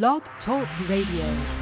Blog Talk Radio.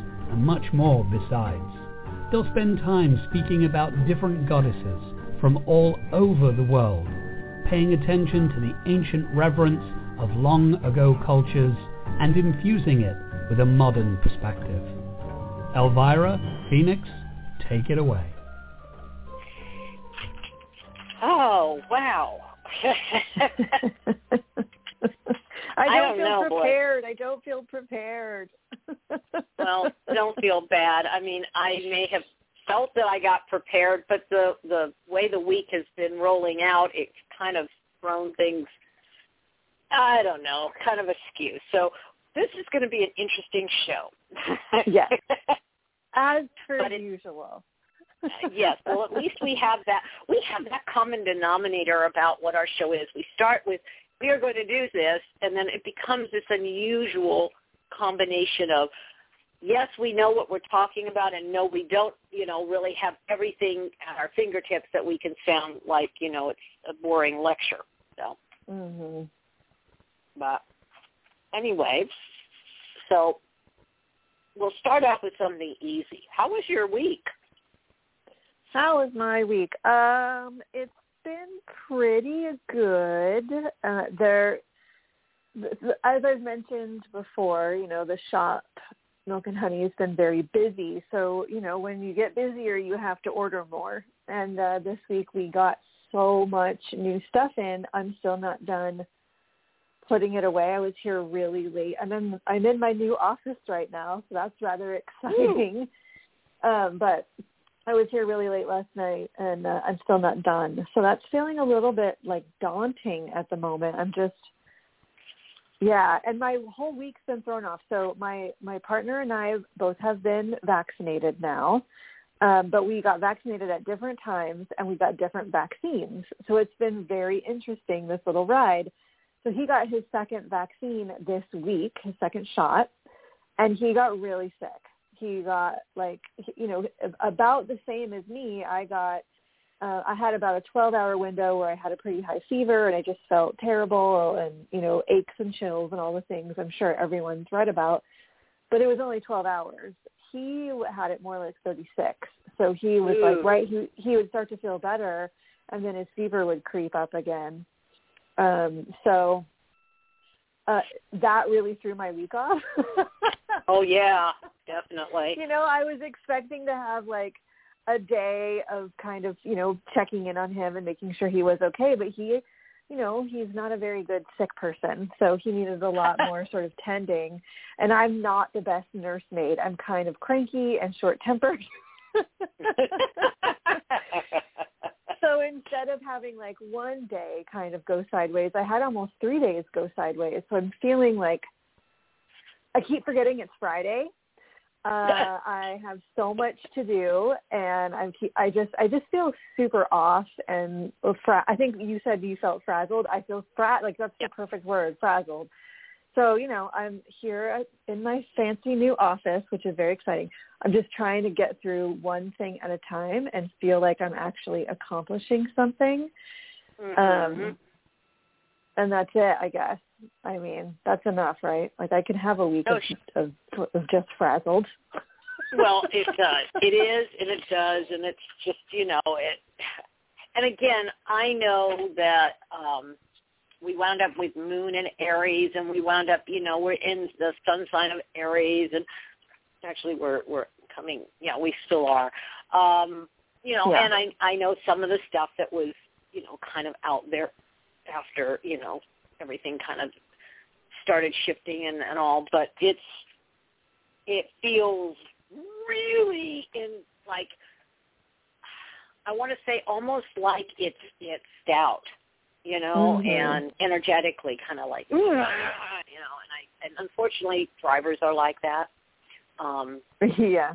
and much more besides. They'll spend time speaking about different goddesses from all over the world, paying attention to the ancient reverence of long ago cultures and infusing it with a modern perspective. Elvyra, Phoenix, take it away. Oh, wow. I don't, I don't feel know, prepared. boy. I don't feel prepared. well, don't feel bad. I mean, I may have felt that I got prepared, but the the way the week has been rolling out, it's kind of thrown things. I don't know, kind of askew. So this is going to be an interesting show. Yes. As per But usual. yes. Well, at least we have that. We have that common denominator about what our show is. We start with we are going to do this, and then it becomes this unusual combination of yes, we know what we're talking about, and no, we don't. You know, really have everything at our fingertips that we can sound like you know it's a boring lecture. So, Mhm. but anyway, so we'll start off with something easy. How was your week? How was my week? Um, it's been pretty good. Uh, there, th- th- as I've mentioned before, you know, the shop Milk and Honey has been very busy. So, you know, when you get busier, you have to order more. And uh, this week we got so much new stuff in. I'm still not done putting it away. I was here really late. I'm in I'm in my new office right now, so that's rather exciting. Um, but I was here really late last night, and uh, I'm still not done. So that's feeling a little bit like daunting at the moment. I'm just, yeah, and my whole week's been thrown off. So my my partner and I both have been vaccinated now, um, but we got vaccinated at different times, and we got different vaccines. So it's been very interesting this little ride. So he got his second vaccine this week, his second shot, and he got really sick he got like you know about the same as me i got uh, i had about a 12 hour window where i had a pretty high fever and i just felt terrible and you know aches and chills and all the things i'm sure everyone's read about. But it was only 12 hours. He had it more like 36 so he was Ooh. like right he he would start to feel better and then his fever would creep up again. Um so uh that really threw my week off Oh yeah, definitely. you know, I was expecting to have like a day of kind of, you know, checking in on him and making sure he was okay, but he, you know, he's not a very good sick person, so he needed a lot more sort of tending. And I'm not the best nursemaid. I'm kind of cranky and short-tempered. so instead of having like one day kind of go sideways, I had almost 3 days go sideways. So I'm feeling like I keep forgetting it's Friday. Uh, I have so much to do, and I'm keep, I just I just feel super off and fra- I think you said you felt frazzled. I feel fra- like that's Yep. the perfect word, frazzled. So you know I'm here at, in my fancy new office, which is very exciting. I'm just trying to get through one thing at a time and feel like I'm actually accomplishing something. Mm-hmm. Um, and that's it, I guess. I mean, that's enough, right? Like I can have a week Oh, of, of, of just frazzled. well, it does. It is, and it does, and it's just you know it. And again, I know that um we wound up with Moon and Aries, and we wound up, you know, we're in the sun sign of Aries, and actually we're we're coming. Yeah, we still are. Um, you know, Yeah. and I I know some of the stuff that was you know kind of out there after you know everything kind of started shifting and, and all, but it's it feels really in like I want to say almost like it's it's stout, you know, Mhm. and energetically kind of like you know, and I and unfortunately drivers are like that. Um, yeah.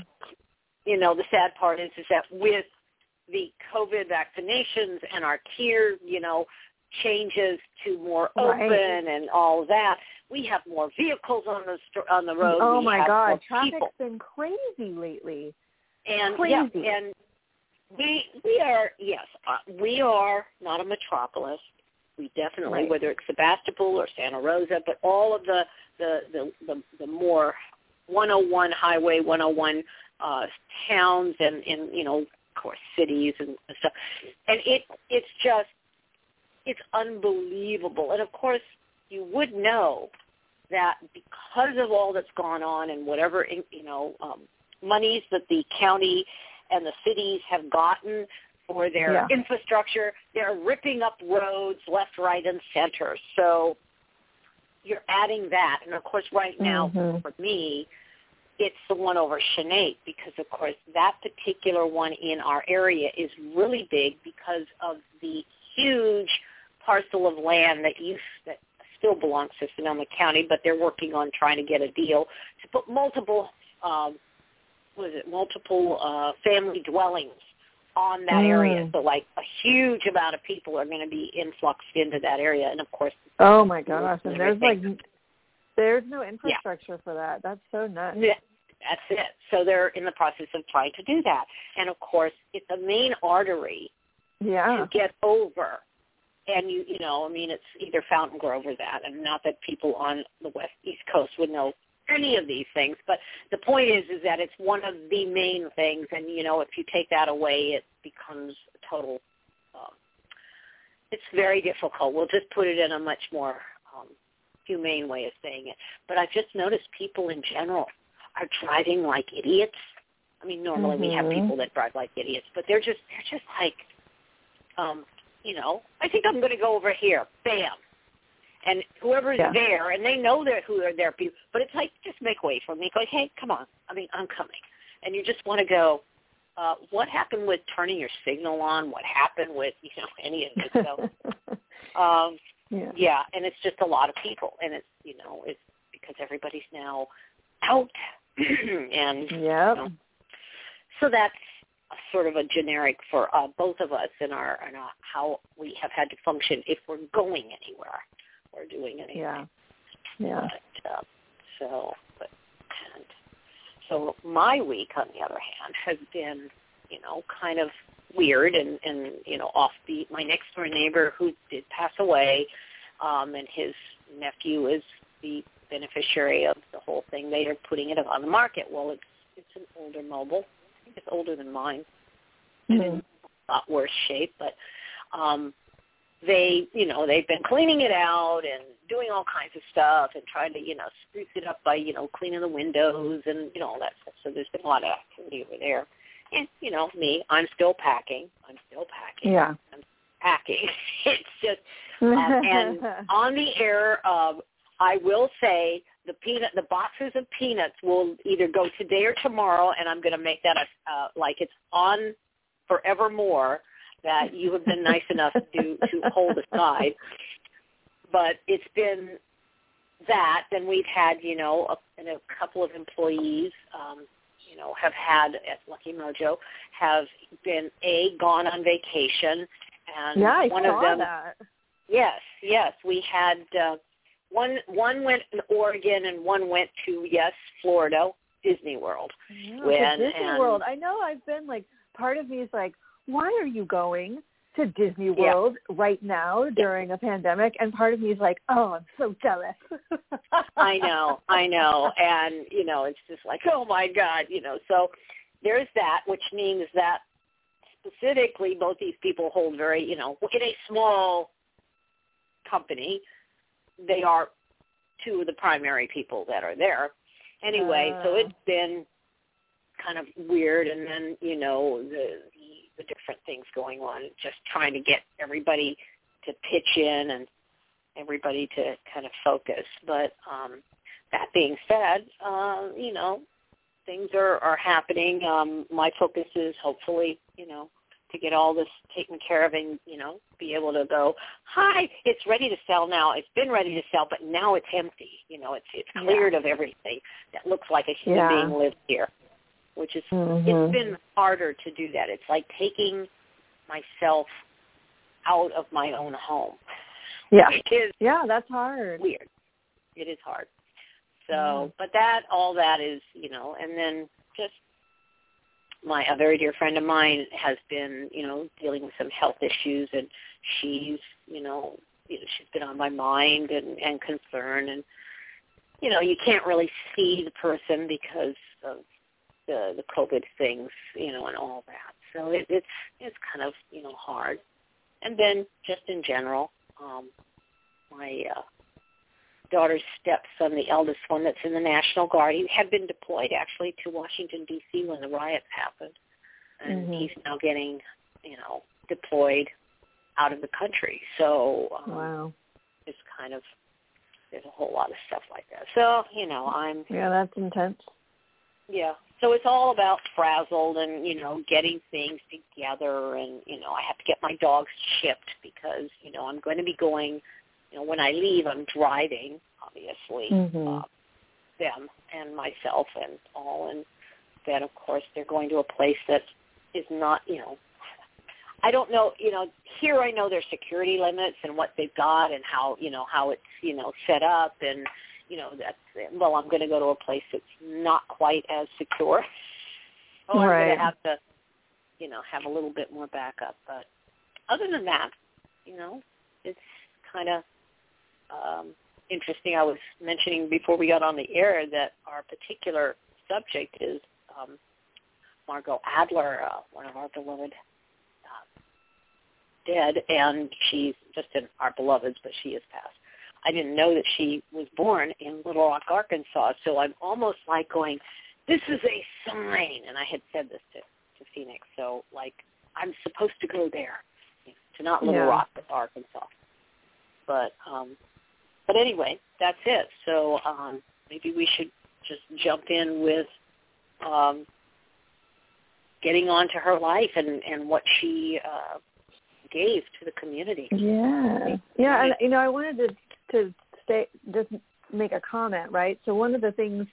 you know, the sad part is is that with the COVID vaccinations and our tier, you know, changes to more Right. open and all that, we have more vehicles on the on the road. Oh we my God, traffic's people. been crazy lately. and crazy. yeah, and we we are yes, uh, we are not a metropolis. We definitely, Right. whether it's Sebastopol or Santa Rosa, but all of the the the the, the more 101 highway 101 uh, towns and and you know of course cities and stuff, and it it's just it's unbelievable. And of course, you would know that because of all that's gone on and whatever you know um, monies that the county and the cities have gotten for their Yeah. infrastructure, they're ripping up roads left, right, and center. So you're adding that, and of course, right now Mhm. for me, it's the one over Sinead because, of course, that particular one in our area is really big because of the huge parcel of land that used that still belongs to Sonoma County, but they're working on trying to get a deal to put multiple, um, what is it, multiple uh, family dwellings on that Mm. area. So, like, a huge amount of people are going to be influxed into that area, and of course, Oh my gosh, and and there's like there's no infrastructure for that. That's so nuts. Yeah, that's it. So they're in the process of trying to do that. And of course, it's a main artery Yeah. to get over. And you, you know, I mean, it's either Fountain Grove or that. And not that people on the west east coast would know any of these things, but the point is, is that it's one of the main things. And you know, if you take that away, it becomes total. Um, it's very difficult. We'll just put it in a much more um, humane way of saying it. But I've just noticed people in general are driving like idiots. I mean, normally we have Mhm. people that drive like idiots, but they're just they're just like, um, you know, I think I'm going to go over here, bam, and whoever's Yeah. there, and they know that who are there, people, but it's like just make way for me. Go, hey, come on. I mean, I'm coming, and you just want to go. Uh, what happened with turning your signal on? What happened with you know any of this stuff? um, yeah. yeah, and it's just a lot of people, and it's you know it's because everybody's now out, and Yep. know. so that's sort of a generic for uh, both of us in our in our, how we have had to function if we're going anywhere or doing anything. Yeah. Yeah. But, uh, so, but and so my week, on the other hand, has been you know kind of weird and and you know offbeat. My next door neighbor who did pass away, um, and his nephew is the beneficiary of the whole thing. They are putting it on the market. Well, it's it's an older mobile. I think it's older than mine. It's in a lot worse shape, but um they, you know, they've been cleaning it out and doing all kinds of stuff and trying to, you know, spruce it up by, you know, cleaning the windows and, you know, all that stuff. So there's been a lot of activity over there. And, you know, me, I'm still packing. I'm still packing. Yeah. I'm packing. it's just um, and on the air, um, I will say the peanut, the boxes of peanuts will either go today or tomorrow, and I'm going to make that a, uh, like it's on forevermore. That you have been nice enough to to hold aside, but it's been that. Then we've had, you know, a, and a couple of employees, um, you know, have had at Lucky Mojo have been a gone on vacation, and yeah, I one saw of them that. Yes, yes. We had uh, one one went in Oregon and one went to yes Florida Disney World. Yeah, When- Disney and- World. I know I've been like part of me is like, why are you going to Disney Yeah. World right now during a pandemic? And part of me is like, oh, I'm so jealous. I know, I know, and you know, it's just like, oh my god, you know. So there's that, which means that specifically, both these people hold very, you know, in a small company, they are two of the primary people that are there. Anyway, so Ah. it's been kind of weird, and then you know the, the different things going on, just trying to get everybody to pitch in and everybody to kind of focus. But um, that being said, uh, you know, things are, are happening. Um, my focus is hopefully, you know, to get all this taken care of and, you know, be able to go, hi, it's ready to sell now. It's been ready to sell, but now it's empty. You know, it's it's Yeah. cleared of everything that looks like a human Yeah. being lived here, which is Mhm. it's been harder to do that. It's like taking myself out of my own home. yeah. Yeah, that's hard. weird. It is hard. So, Mhm. but that all that is, you know, and then just my a very dear friend of mine has been, you know, dealing with some health issues, and she's, you know, you know, she's been on my mind and and concern, and you know, you can't really see the person because of the the COVID things, you know, and all that. So it, it's it's kind of you know hard, and then just in general, um, my uh, daughter's stepson, the eldest one that's in the National Guard, he had been deployed actually to Washington D.C. when the riots happened, and Mhm. he's now getting, you know, deployed out of the country. So um, Wow. it's kind of there's a whole lot of stuff like that. So you know, I'm Yeah, that's intense. yeah. So it's all about frazzled and, you know, getting things together and, you know, I have to get my dogs chipped because, you know, I'm going to be going, you know, when I leave I'm driving, obviously, Mhm. uh, them and myself and all and then of course they're going to a place that is not, you know, I don't know, you know, here I know their security limits and what they've got and how, you know, how it's, you know, set up and you know, that's well, I'm going to go to a place that's not quite as secure. So I'm going to have to, you know, have a little bit more backup. But other than that, you know, it's kind of um, interesting. I was mentioning before we got on the air that our particular subject is um, Margot Adler, uh, one of our beloved uh, dead, and she's just in our beloveds, but she is passed. I didn't know that she was born in Little Rock, Arkansas. So I'm almost like going, this is a sign. And I had said this to, to Phoenix. So like, I'm supposed to go there, to not Little Yeah. Rock, but Arkansas. But, um, but anyway, that's it. So um, maybe we should just jump in with um, getting on to her life and, and what she uh, gave to the community. Yeah, yeah, and you know, I wanted to to stay just make a comment, right? So one of the things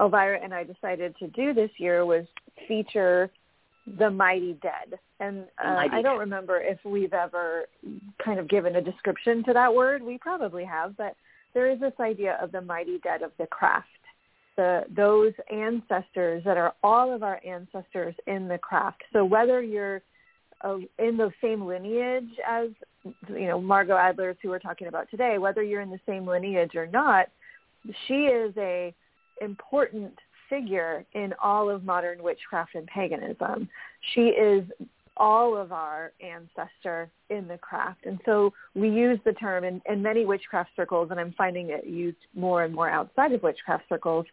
Elvyra and I decided to do this year was feature the Mighty Dead, and uh, Mighty I don't Dead. remember if we've ever kind of given a description to that word. We probably have, but there is this idea of the Mighty Dead of the craft. The, those ancestors that are all of our ancestors in the craft. So whether you're in the same lineage as you know Margot Adler's who we're talking about today, whether you're in the same lineage or not, she is a important figure in all of modern witchcraft and paganism. She is all of our ancestor in the craft. And so we use the term in, in many witchcraft circles, and I'm finding it used more and more outside of witchcraft circles.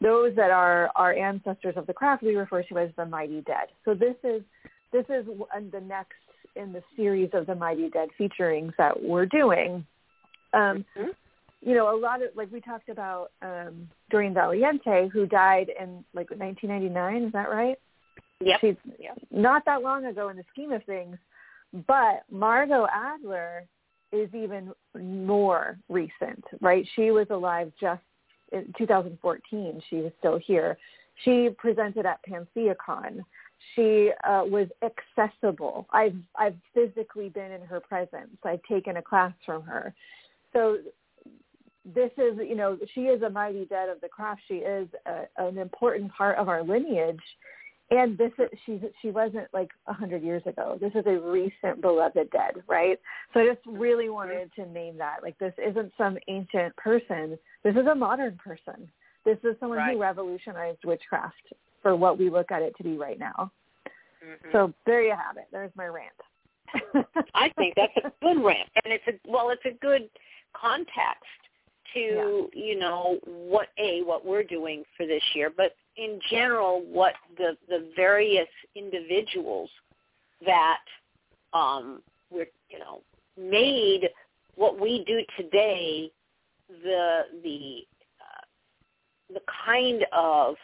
Those that are our ancestors of the craft, we refer to as the mighty dead. So this is this is the next in the series of the mighty dead featurings that we're doing. Um, Mhm. you know, a lot of like we talked about um, Doreen Valiente, who died in like 1999. Is that right? Yep. She's Yep. not that long ago in the scheme of things, but Margot Adler is even more recent, right? She was alive just in 2014. She was still here. She presented at PantheaCon. She uh, was accessible. I've I've physically been in her presence. I've taken a class from her. So this is, you know, she is a mighty dead of the craft. She is a, an important part of our lineage. And this is, she, she wasn't like a hundred years ago. This is a recent beloved dead, right? So I just really wanted to name that. Like this isn't some ancient person. This is a modern person. This is someone Right. who revolutionized witchcraft for what we look at it to be right now. Mhm. So there you have it. There's my rant. I think that's a good rant, and it's a well, it's a good context to you know what a what we're doing for this year, but in general, what the the various individuals that um we're you know made what we do today the the uh, the kind of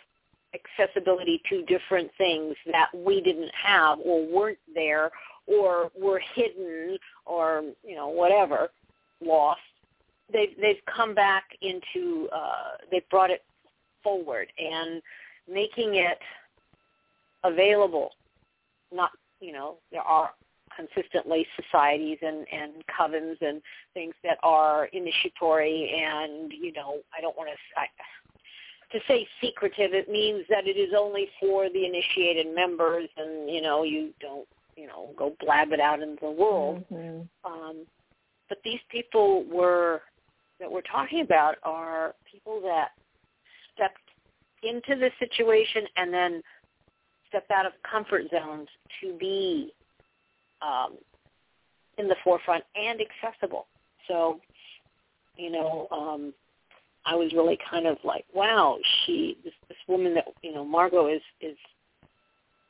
accessibility to different things that we didn't have or weren't there or were hidden or you know whatever lost. They've they've come back into uh they've brought it forward and making it available not you know there are consistently societies and and covens and things that are initiatory and you know I don't want to to say secretive it means that it is only for the initiated members and you know you don't you know go blab it out in the world Mhm. um, but these people were that we're talking about are people that stepped into the situation and then stepped out of comfort zones to be um, in the forefront and accessible. So, you know, um, I was really kind of like, wow, she this this woman that you know Margot is is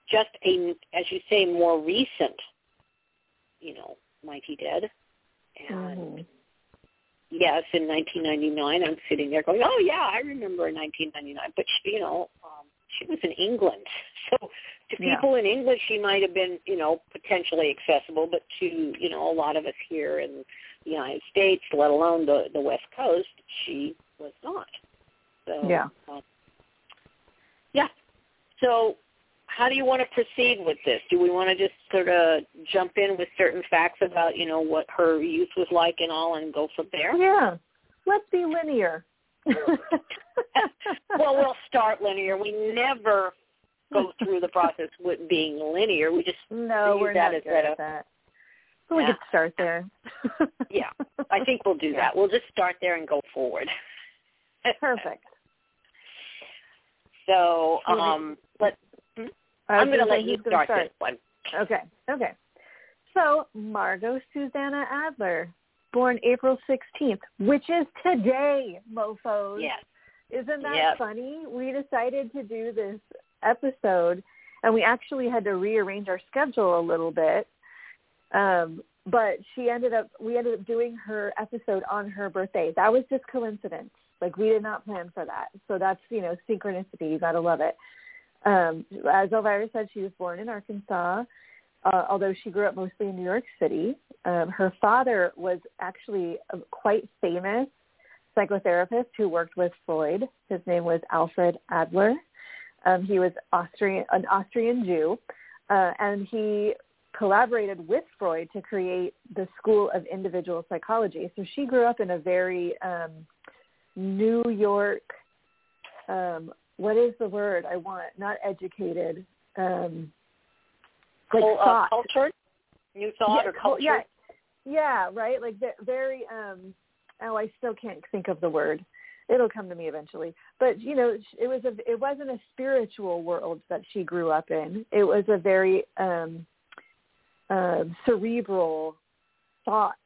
just a as you say more recent, you know, Mighty Dead, and Mhm. yes, in 1999, I'm sitting there going, oh yeah, I remember in 1999. But she, you know, um, she was in England, so to Yeah. people in England, she might have been, you know, potentially accessible, but to you know a lot of us here in the United States, let alone the the West Coast, she was not. So Yeah. um, yeah. So how do you want to proceed with this? Do we want to just sort of jump in with certain facts about, you know, what her youth was like and all and go from there? Yeah. Let's be linear. well, we'll start linear. We never go through the process with being linear. We just no, use we're that not as good that at that. But we could start there. Yeah, I think we'll do that. We'll just start there and go forward. Perfect. So, um, let I was I'm going to let you gonna start, this one. Okay. Okay. So Margot Susanna Adler, born April 16th, which is today, mofos. Yes. Isn't that Yep. funny? We decided to do this episode, and we actually had to rearrange our schedule a little bit. Um, but she ended up, we ended up doing her episode on her birthday. That was just coincidence. Like we did not plan for that. So that's, you know, synchronicity. You gotta love it. Um, as Elvyra said, she was born in Arkansas, uh, although she grew up mostly in New York City. Um, her father was actually a quite famous psychotherapist who worked with Freud. His name was Alfred Adler. Um, he was Austrian, an Austrian Jew, uh, and he collaborated with Freud to create the School of Individual Psychology. So she grew up in a very um, New York. Um, what is the word I want? Not educated. Um, like uh, thought. cultured? New thought yeah, or culture? Yeah, yeah, right. Like ve- very. um Oh, I still can't think of the word. It'll come to me eventually. But you know, it was a. It wasn't a spiritual world that she grew up in. It was a very um uh, cerebral thought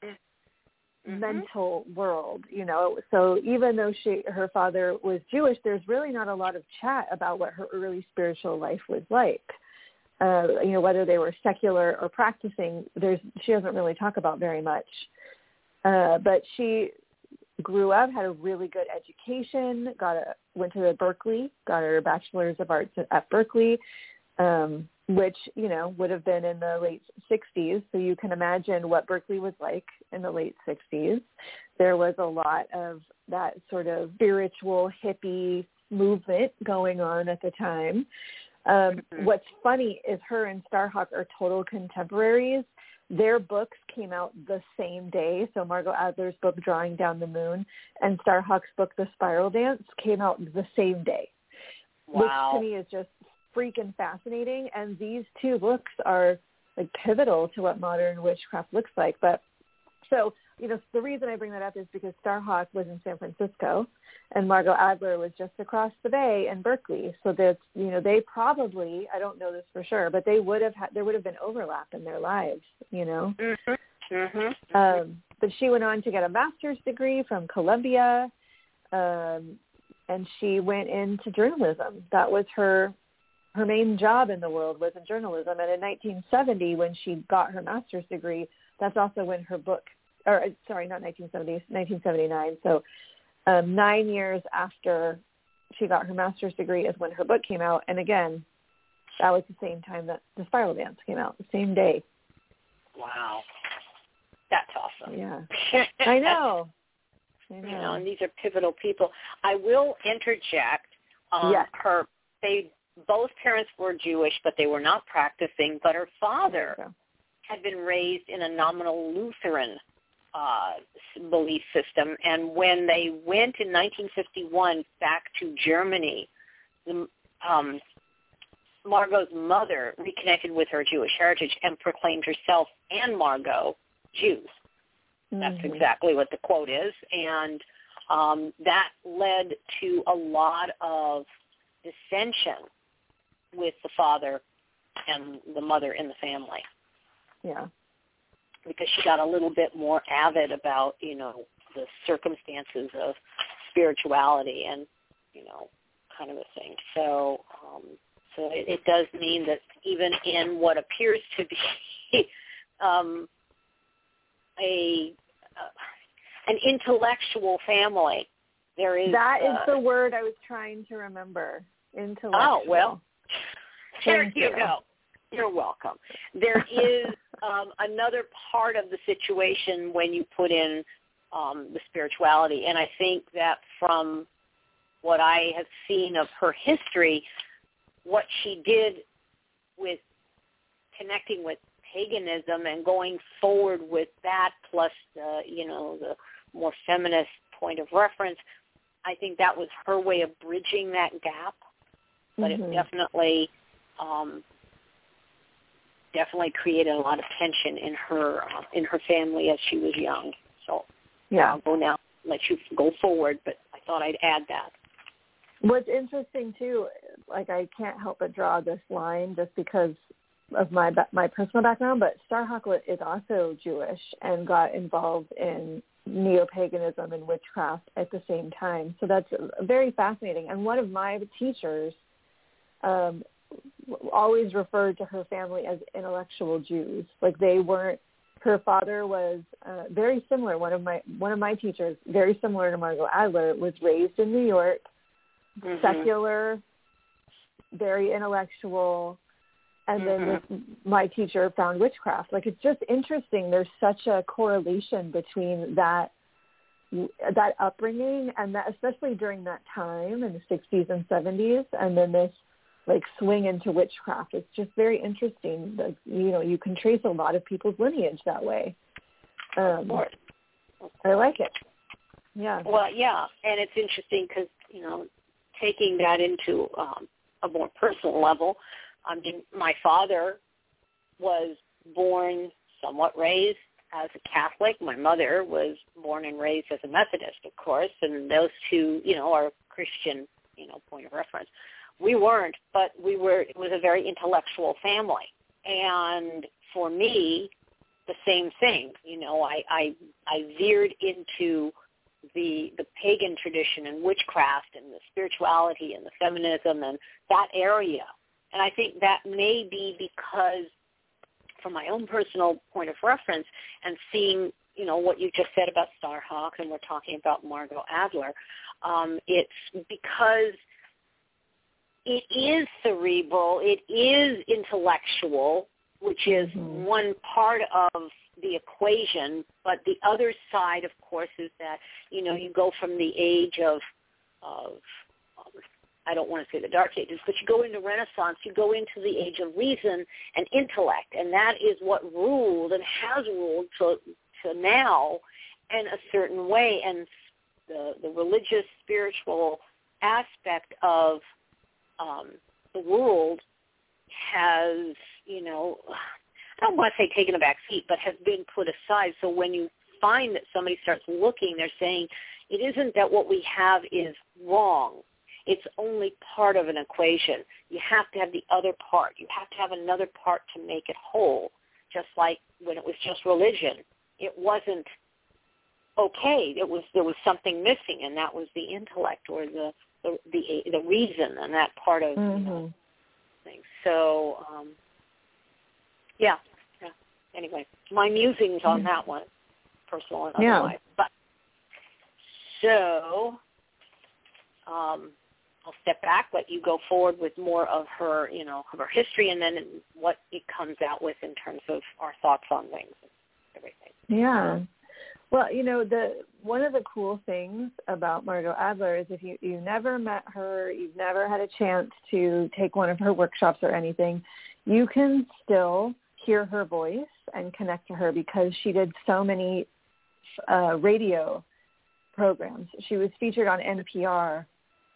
Mhm. mental world you know. So even though she her father was jewish there's really not a lot of chat about what her early spiritual life was like. Uh you know whether they were secular or practicing there's she doesn't really talk about very much. Uh but she grew up had a really good education got a went to the berkeley got her bachelor's of arts at berkeley. Um which you know would have been in the late 60s so you can imagine what berkeley was like in the late 60s there was a lot of that sort of spiritual hippie movement going on at the time um Mhm. what's funny is her and starhawk are total contemporaries their books came out the same day. So Margot Adler's book, Drawing Down the Moon, and Starhawk's book, The Spiral Dance, came out the same day. Wow. Which to me is just freaking fascinating. And these two books are like pivotal to what modern witchcraft looks like. But so, you know, the reason I bring that up is because Starhawk was in San Francisco and Margot Adler was just across the bay in Berkeley. So that, you know, they probably, I don't know this for sure, but they would have had, there would have been overlap in their lives, you know? Mm-hmm. Mm-hmm. Um, but she went on to get a master's degree from Columbia. Um, and she went into journalism. That was her her main job in the world was in journalism. And in 1970, when she got her master's degree, that's also when her book, or sorry, not 1970, 1979. So um, nine years after she got her master's degree is when her book came out. And again, that was the same time that the Spiral Dance came out, the same day. Wow. That's awesome. Yeah. I know. I know. You know, and these are pivotal people. I will interject. Um, Yes. Her, they both parents were Jewish, but they were not practicing. But her father So, had been raised in a nominal Lutheran uh, belief system, and when they went in 1951 back to Germany, the, um, Margot's mother reconnected with her Jewish heritage and proclaimed herself and Margot Jews. That's mhm. exactly what the quote is, and um, that led to a lot of dissension with the father and the mother in the family Yeah. because she got a little bit more avid about you know the circumstances of spirituality and you know kind of a thing. So um, so it, it does mean that even in what appears to be um, a uh, an intellectual family, there is That is uh, the word I was trying to remember. Intellectual. Oh, well. There Thank you you. go. You're welcome. There is um, another part of the situation when you put in um, the spirituality, and I think that from what I have seen of her history, what she did with connecting with paganism and going forward with that, plus the you know the more feminist point of reference, I think that was her way of bridging that gap but Mhm. it definitely um, definitely created a lot of tension in her uh, in her family as she was young. So yeah. I'll go now, let you go forward, but I thought I'd add that. What's interesting too, like I can't help but draw this line just because of my my personal background, but Starhawk is also Jewish and got involved in neo-paganism and witchcraft at the same time. So that's very fascinating. And one of my teachers um, always referred to her family as intellectual Jews. Like they weren't. Her father was uh, very similar. One of my one of my teachers, very similar to Margot Adler, was raised in New York Mhm. secular, very intellectual, and then this, my teacher found witchcraft. Like it's just interesting. There's such a correlation between that that upbringing and that, especially during that time in the 60s and 70s, and then this like swing into witchcraft. It's just very interesting. Like, you know, you can trace a lot of people's lineage that way. Um. I like it. Yeah. Well, yeah, and it's interesting because you know taking that into um, a more personal level. I mean, my father was born somewhat raised as a Catholic. My mother was born and raised as a Methodist, of course, and those two, you know, are Christian, you know, point of reference. We weren't, but we were. It was a very intellectual family, and for me, the same thing. You know, I I, I veered into the the pagan tradition and witchcraft and the spirituality and the feminism and that area. And I think that may be because from my own personal point of reference and seeing, you know, what you just said about Starhawk and we're talking about Margot Adler, um, it's because it is cerebral, it is intellectual, which is Mhm. one part of the equation, but the other side, of course, is that you know you go from the age of of, of I don't want to say the Dark Ages, but you go into Renaissance, you go into the Age of Reason and intellect, and that is what ruled and has ruled to to now in a certain way. And the the religious, spiritual aspect of um, the world has, you know, I don't want to say taken a back seat, but has been put aside. So when you find that somebody starts looking, they're saying it isn't that what we have is wrong. It's only part of an equation. You have to have the other part. You have to have another part to make it whole. Just like when it was just religion, it wasn't okay. It was there was something missing, and that was the intellect or the the the, the reason and that part of mm-hmm. you know, mm-hmm. things. So um, yeah, yeah. Anyway, my musings on that one, personal and otherwise. Yeah. But so um, I'll step back, let you go forward with more of her, you know, of her history, and then what it comes out with in terms of our thoughts on things, and everything. Yeah. Well, you know, the one of the cool things about Margot Adler is if you you never met her, you've never had a chance to take one of her workshops or anything, you can still hear her voice and connect to her because she did so many uh, radio programs. She was featured on NPR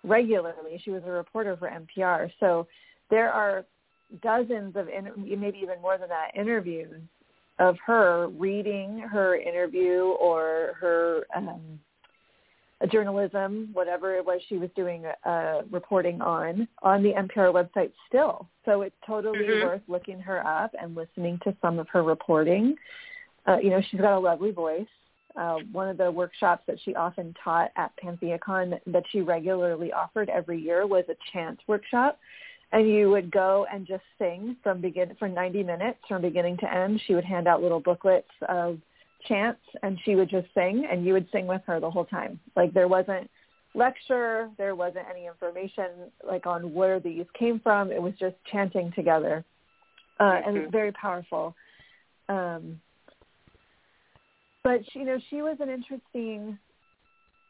regularly. She was a reporter for NPR. So there are dozens of, maybe even more than that, interviews of her reading her interview or her um, journalism, whatever it was she was doing uh, reporting on, on the NPR website still. So it's totally mm-hmm. worth looking her up and listening to some of her reporting. Uh, you know, she's got a lovely voice. Uh, one of the workshops that she often taught at PantheaCon that, that she regularly offered every year was a chant workshop and you would go and just sing from begin for 90 minutes from beginning to end. She would hand out little booklets of chants and she would just sing and you would sing with her the whole time. Like there wasn't lecture, there wasn't any information like on where these came from. It was just chanting together. Uh, mm-hmm. and very powerful. Um, but she, you know, she was an interesting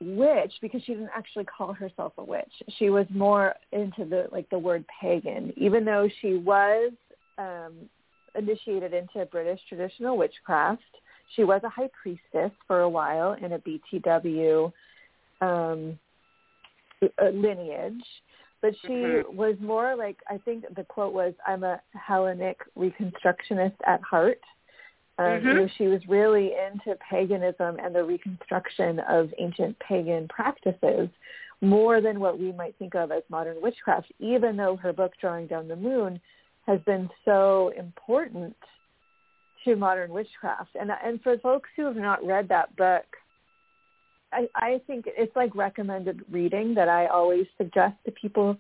witch because she didn't actually call herself a witch. She was more into the like the word pagan, even though she was um, initiated into British traditional witchcraft. She was a high priestess for a while in a BTW um, lineage, but she mm-hmm. was more like I think the quote was, "I'm a Hellenic Reconstructionist at heart." Um, mm-hmm. you know, she was really into paganism and the reconstruction of ancient pagan practices more than what we might think of as modern witchcraft, even though her book, Drawing Down the Moon, has been so important to modern witchcraft. And, and for folks who have not read that book, I, I think it's like recommended reading that I always suggest to people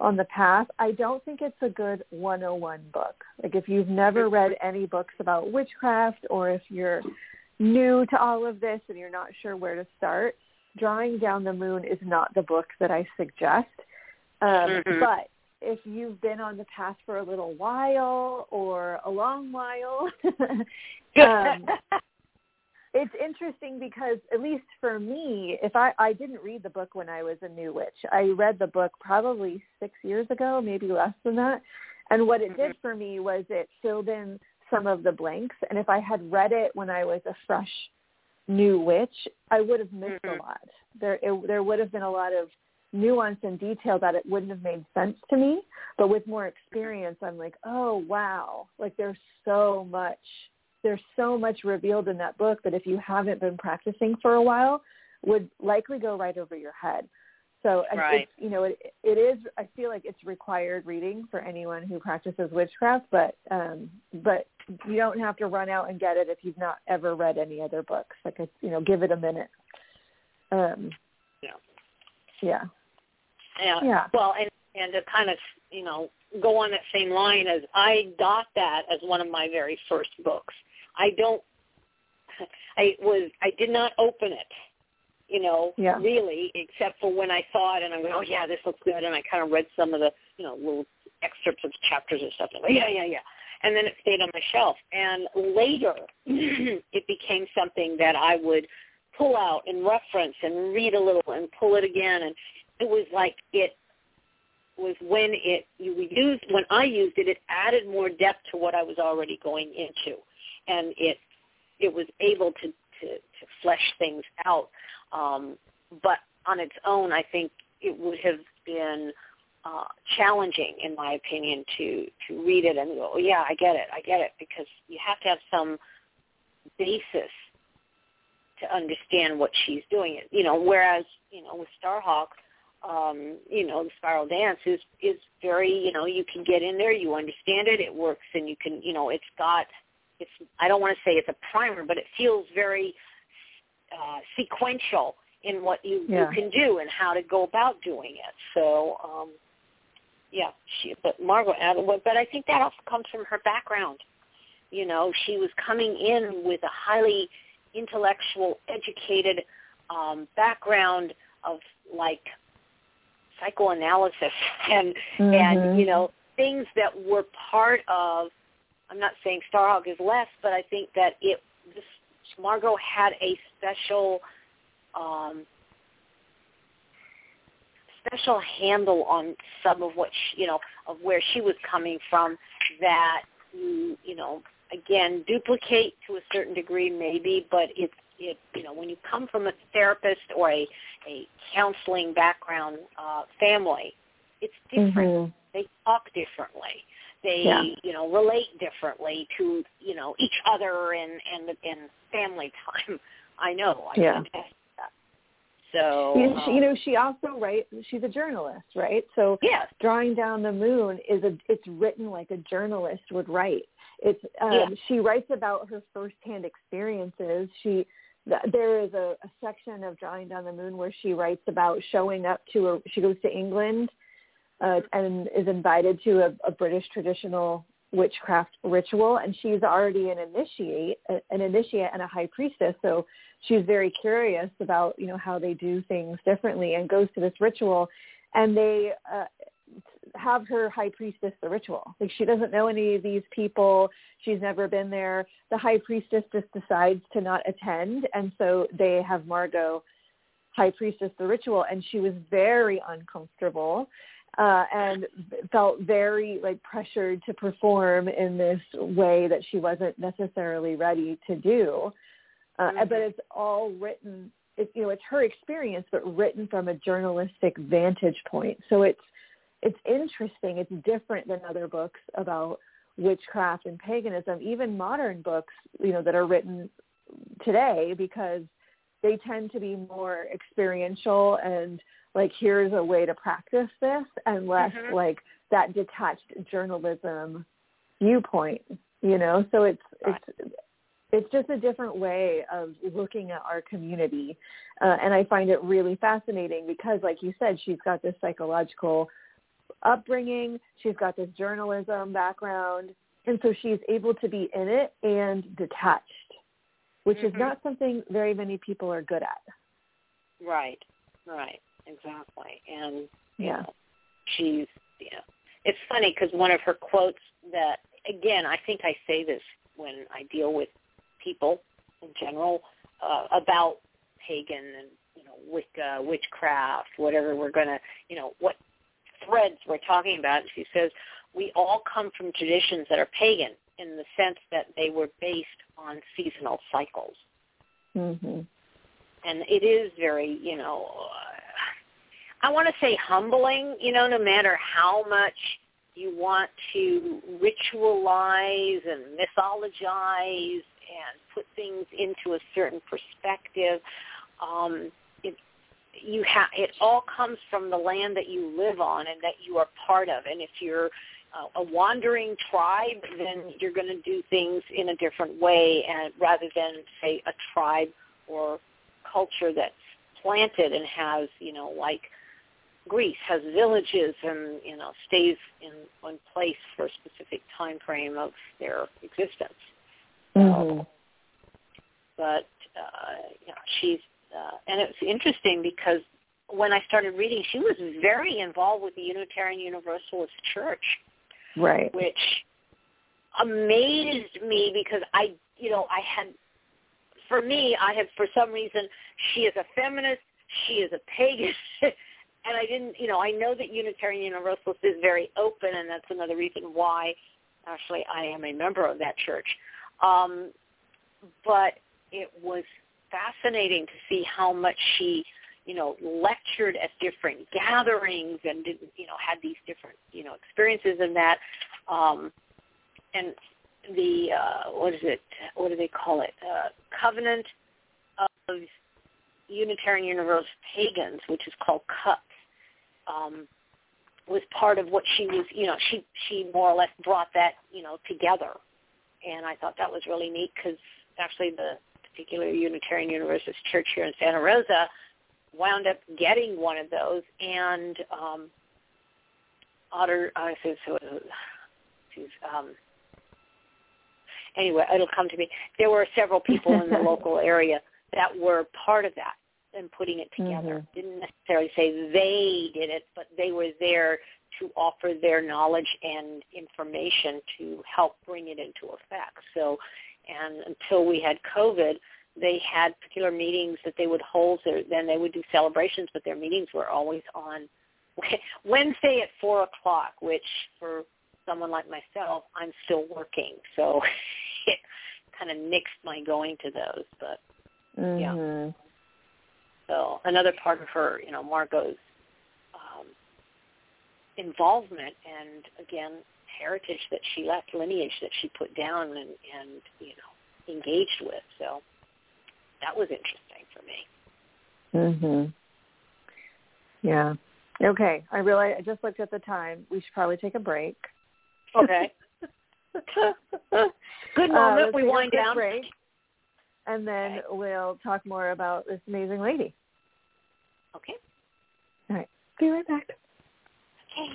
on the path. I don't think it's a good 101 book. Like if you've never read any books about witchcraft or if you're new to all of this and you're not sure where to start, Drawing Down the Moon is not the book that I suggest. Um, mm-hmm. But if you've been on the path for a little while or a long while, um, it's interesting because at least for me, if I I didn't read the book when I was a new witch. I read the book probably 6 years ago, maybe less than that. And what it did mm-hmm. for me was it filled in some of the blanks and if I had read it when I was a fresh new witch, I would have missed mm-hmm. a lot. There it, there would have been a lot of nuance and detail that it wouldn't have made sense to me, but with more experience I'm like, "Oh, wow. Like there's so much there's so much revealed in that book that if you haven't been practicing for a while, would likely go right over your head. So right. it's, you know, it, it is. I feel like it's required reading for anyone who practices witchcraft, but um, but you don't have to run out and get it if you've not ever read any other books. Like, it's, you know, give it a minute. Um, yeah. Yeah. Yeah. Yeah. Well, and and to kind of you know go on that same line as I got that as one of my very first books. I don't. I was. I did not open it. You know, yeah. really, except for when I saw it and I went, oh yeah, this looks good, and I kind of read some of the, you know, little excerpts of chapters and stuff. And like, yeah, yeah, yeah. And then it stayed on my shelf. And later, it became something that I would pull out and reference and read a little and pull it again. And it was like it was when it you used when I used it, it added more depth to what I was already going into, and it it was able to to, to flesh things out. Um, but on its own, I think it would have been uh, challenging, in my opinion, to to read it and go, oh, yeah, I get it, I get it, because you have to have some basis to understand what she's doing. You know, whereas you know with Starhawk, um, you know, the spiral dance is is very you know you can get in there, you understand it, it works, and you can you know it's got it's I don't want to say it's a primer, but it feels very uh, sequential in what you, yeah. you can do and how to go about doing it. So um, yeah, she but Margot but I think that also comes from her background. You know, she was coming in with a highly intellectual, educated um, background of like psychoanalysis and mm-hmm. and you know things that were part of. I'm not saying Starhawk is less, but I think that it this Margot had a special um, special handle on some of what she, you know of where she was coming from that you you know again duplicate to a certain degree maybe but it's it you know when you come from a therapist or a a counseling background uh family it's different mm-hmm. they talk differently they yeah. you know relate differently to you know each other and and and family time i know i yeah. so you know, she, you know, she also writes. She's a journalist, right? So yes. drawing down the moon is a. It's written like a journalist would write. It's um, yeah. she writes about her firsthand experiences. She there is a, a section of drawing down the moon where she writes about showing up to a. She goes to England uh, and is invited to a, a British traditional witchcraft ritual and she's already an initiate an initiate and a high priestess so she's very curious about you know how they do things differently and goes to this ritual and they uh, have her high priestess the ritual. Like she doesn't know any of these people. She's never been there. The high priestess just decides to not attend and so they have margot high priestess the ritual and she was very uncomfortable uh, and felt very like pressured to perform in this way that she wasn't necessarily ready to do. Uh, mm-hmm. But it's all written, it, you know, it's her experience, but written from a journalistic vantage point. So it's it's interesting. It's different than other books about witchcraft and paganism, even modern books, you know, that are written today because they tend to be more experiential and like here's a way to practice this and less mm-hmm. like that detached journalism viewpoint you know so it's right. it's it's just a different way of looking at our community uh, and i find it really fascinating because like you said she's got this psychological upbringing she's got this journalism background and so she's able to be in it and detached which mm-hmm. is not something very many people are good at right right exactly. And yeah, know, she's yeah. It's funny because one of her quotes that again, I think I say this when I deal with people in general uh, about pagan and you know Wicca, witchcraft, whatever we're gonna you know what threads we're talking about. And she says we all come from traditions that are pagan in the sense that they were based on seasonal cycles. Mm-hmm. And it is very, you know, I want to say humbling, you know, no matter how much you want to ritualize and mythologize and put things into a certain perspective, um, it, you ha- it all comes from the land that you live on and that you are part of. And if you're uh, a wandering tribe, then you're going to do things in a different way, and rather than say a tribe or culture that's planted and has, you know, like Greece has villages and you know stays in one place for a specific time frame of their existence. Mm-hmm. but uh, you know, she's uh, and it's interesting because when I started reading, she was very involved with the Unitarian Universalist Church, right? Which amazed me because I, you know, I had, for me, I had for some reason, she is a feminist, she is a pagan, and I didn't, you know, I know that Unitarian Universalist is very open, and that's another reason why, actually, I am a member of that church. Um, but it was fascinating to see how much she, you know, lectured at different gatherings and did, you know, had these different, you know, experiences in that. Um, and the uh, what is it? What do they call it? Uh, Covenant of Unitarian Universalist Pagans, which is called um, was part of what she was. You know, she she more or less brought that you know together, and I thought that was really neat because actually the particular Unitarian Universalist Church here in Santa Rosa wound up getting one of those, and um, Otter, I said so. Um, anyway, it'll come to me. There were several people in the local area that were part of that and putting it together. Mm-hmm. Didn't necessarily say they did it, but they were there to offer their knowledge and information to help bring it into effect. So, and until we had COVID, they had particular meetings that they would hold. So then they would do celebrations, but their meetings were always on Wednesday at four o'clock, which for someone like myself, I'm still working, so it kind of nixed my going to those. But mm-hmm. yeah. So another part of her, you know, Margot's um, involvement and again heritage that she left, lineage that she put down and, and you know engaged with. So that was interesting for me. Mhm. Yeah. Okay. I realize I just looked at the time. We should probably take a break. Okay. Good moment. Uh, we wind down. Break, and then okay. we'll talk more about this amazing lady. Okay. All right. Be right back. Okay.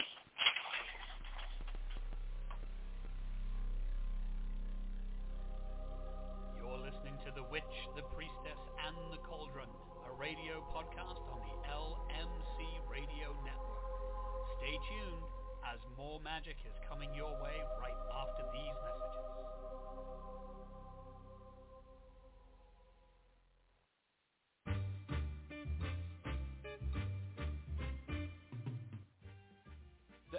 You're listening to The Witch, The Priestess, and The Cauldron, a radio podcast on the LMC Radio Network. Stay tuned as more magic is coming your way right after these messages.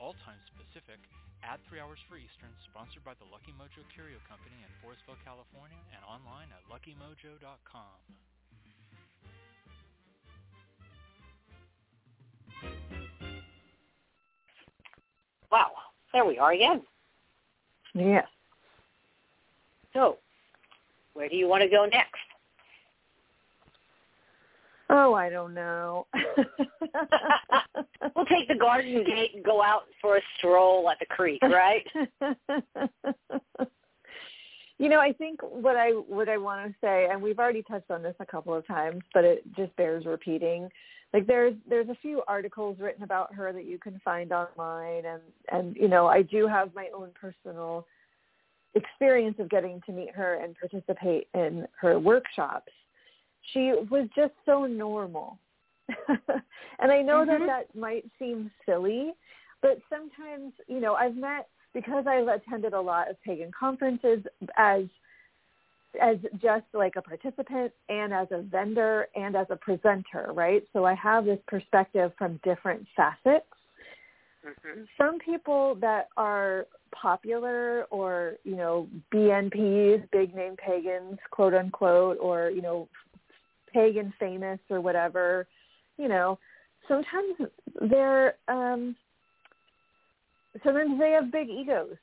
All times Pacific, at 3 hours for Eastern, sponsored by the Lucky Mojo Curio Company in Forestville, California, and online at luckymojo.com. Wow, there we are again. Yes. So, where do you want to go next? Oh, I don't know. we'll take the garden gate and go out for a stroll at the creek, right? you know, I think what I what I want to say, and we've already touched on this a couple of times, but it just bears repeating. Like there's there's a few articles written about her that you can find online, and and you know I do have my own personal experience of getting to meet her and participate in her workshops, she was just so normal. and I know mm-hmm. that that might seem silly, but sometimes, you know, I've met because I've attended a lot of pagan conferences as as just like a participant and as a vendor and as a presenter, right? So I have this perspective from different facets. Mm-hmm. Some people that are popular or you know BNPs, big name pagans, quote unquote, or you know pagan famous or whatever, you know, sometimes they're um, sometimes they have big egos.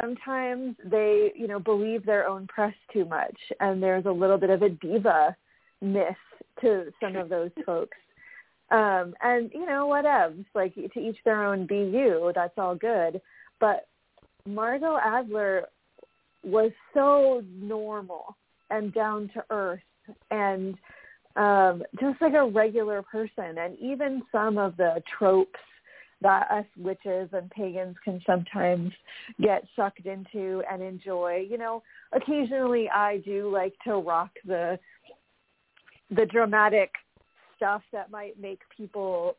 Sometimes they you know believe their own press too much, and there's a little bit of a diva myth to some of those folks. Um, and you know, whatevs, like to each their own. Be you. That's all good. But Margot Adler was so normal and down to earth and um, just like a regular person. And even some of the tropes that us witches and pagans can sometimes get sucked into and enjoy. You know, occasionally I do like to rock the the dramatic stuff that might make people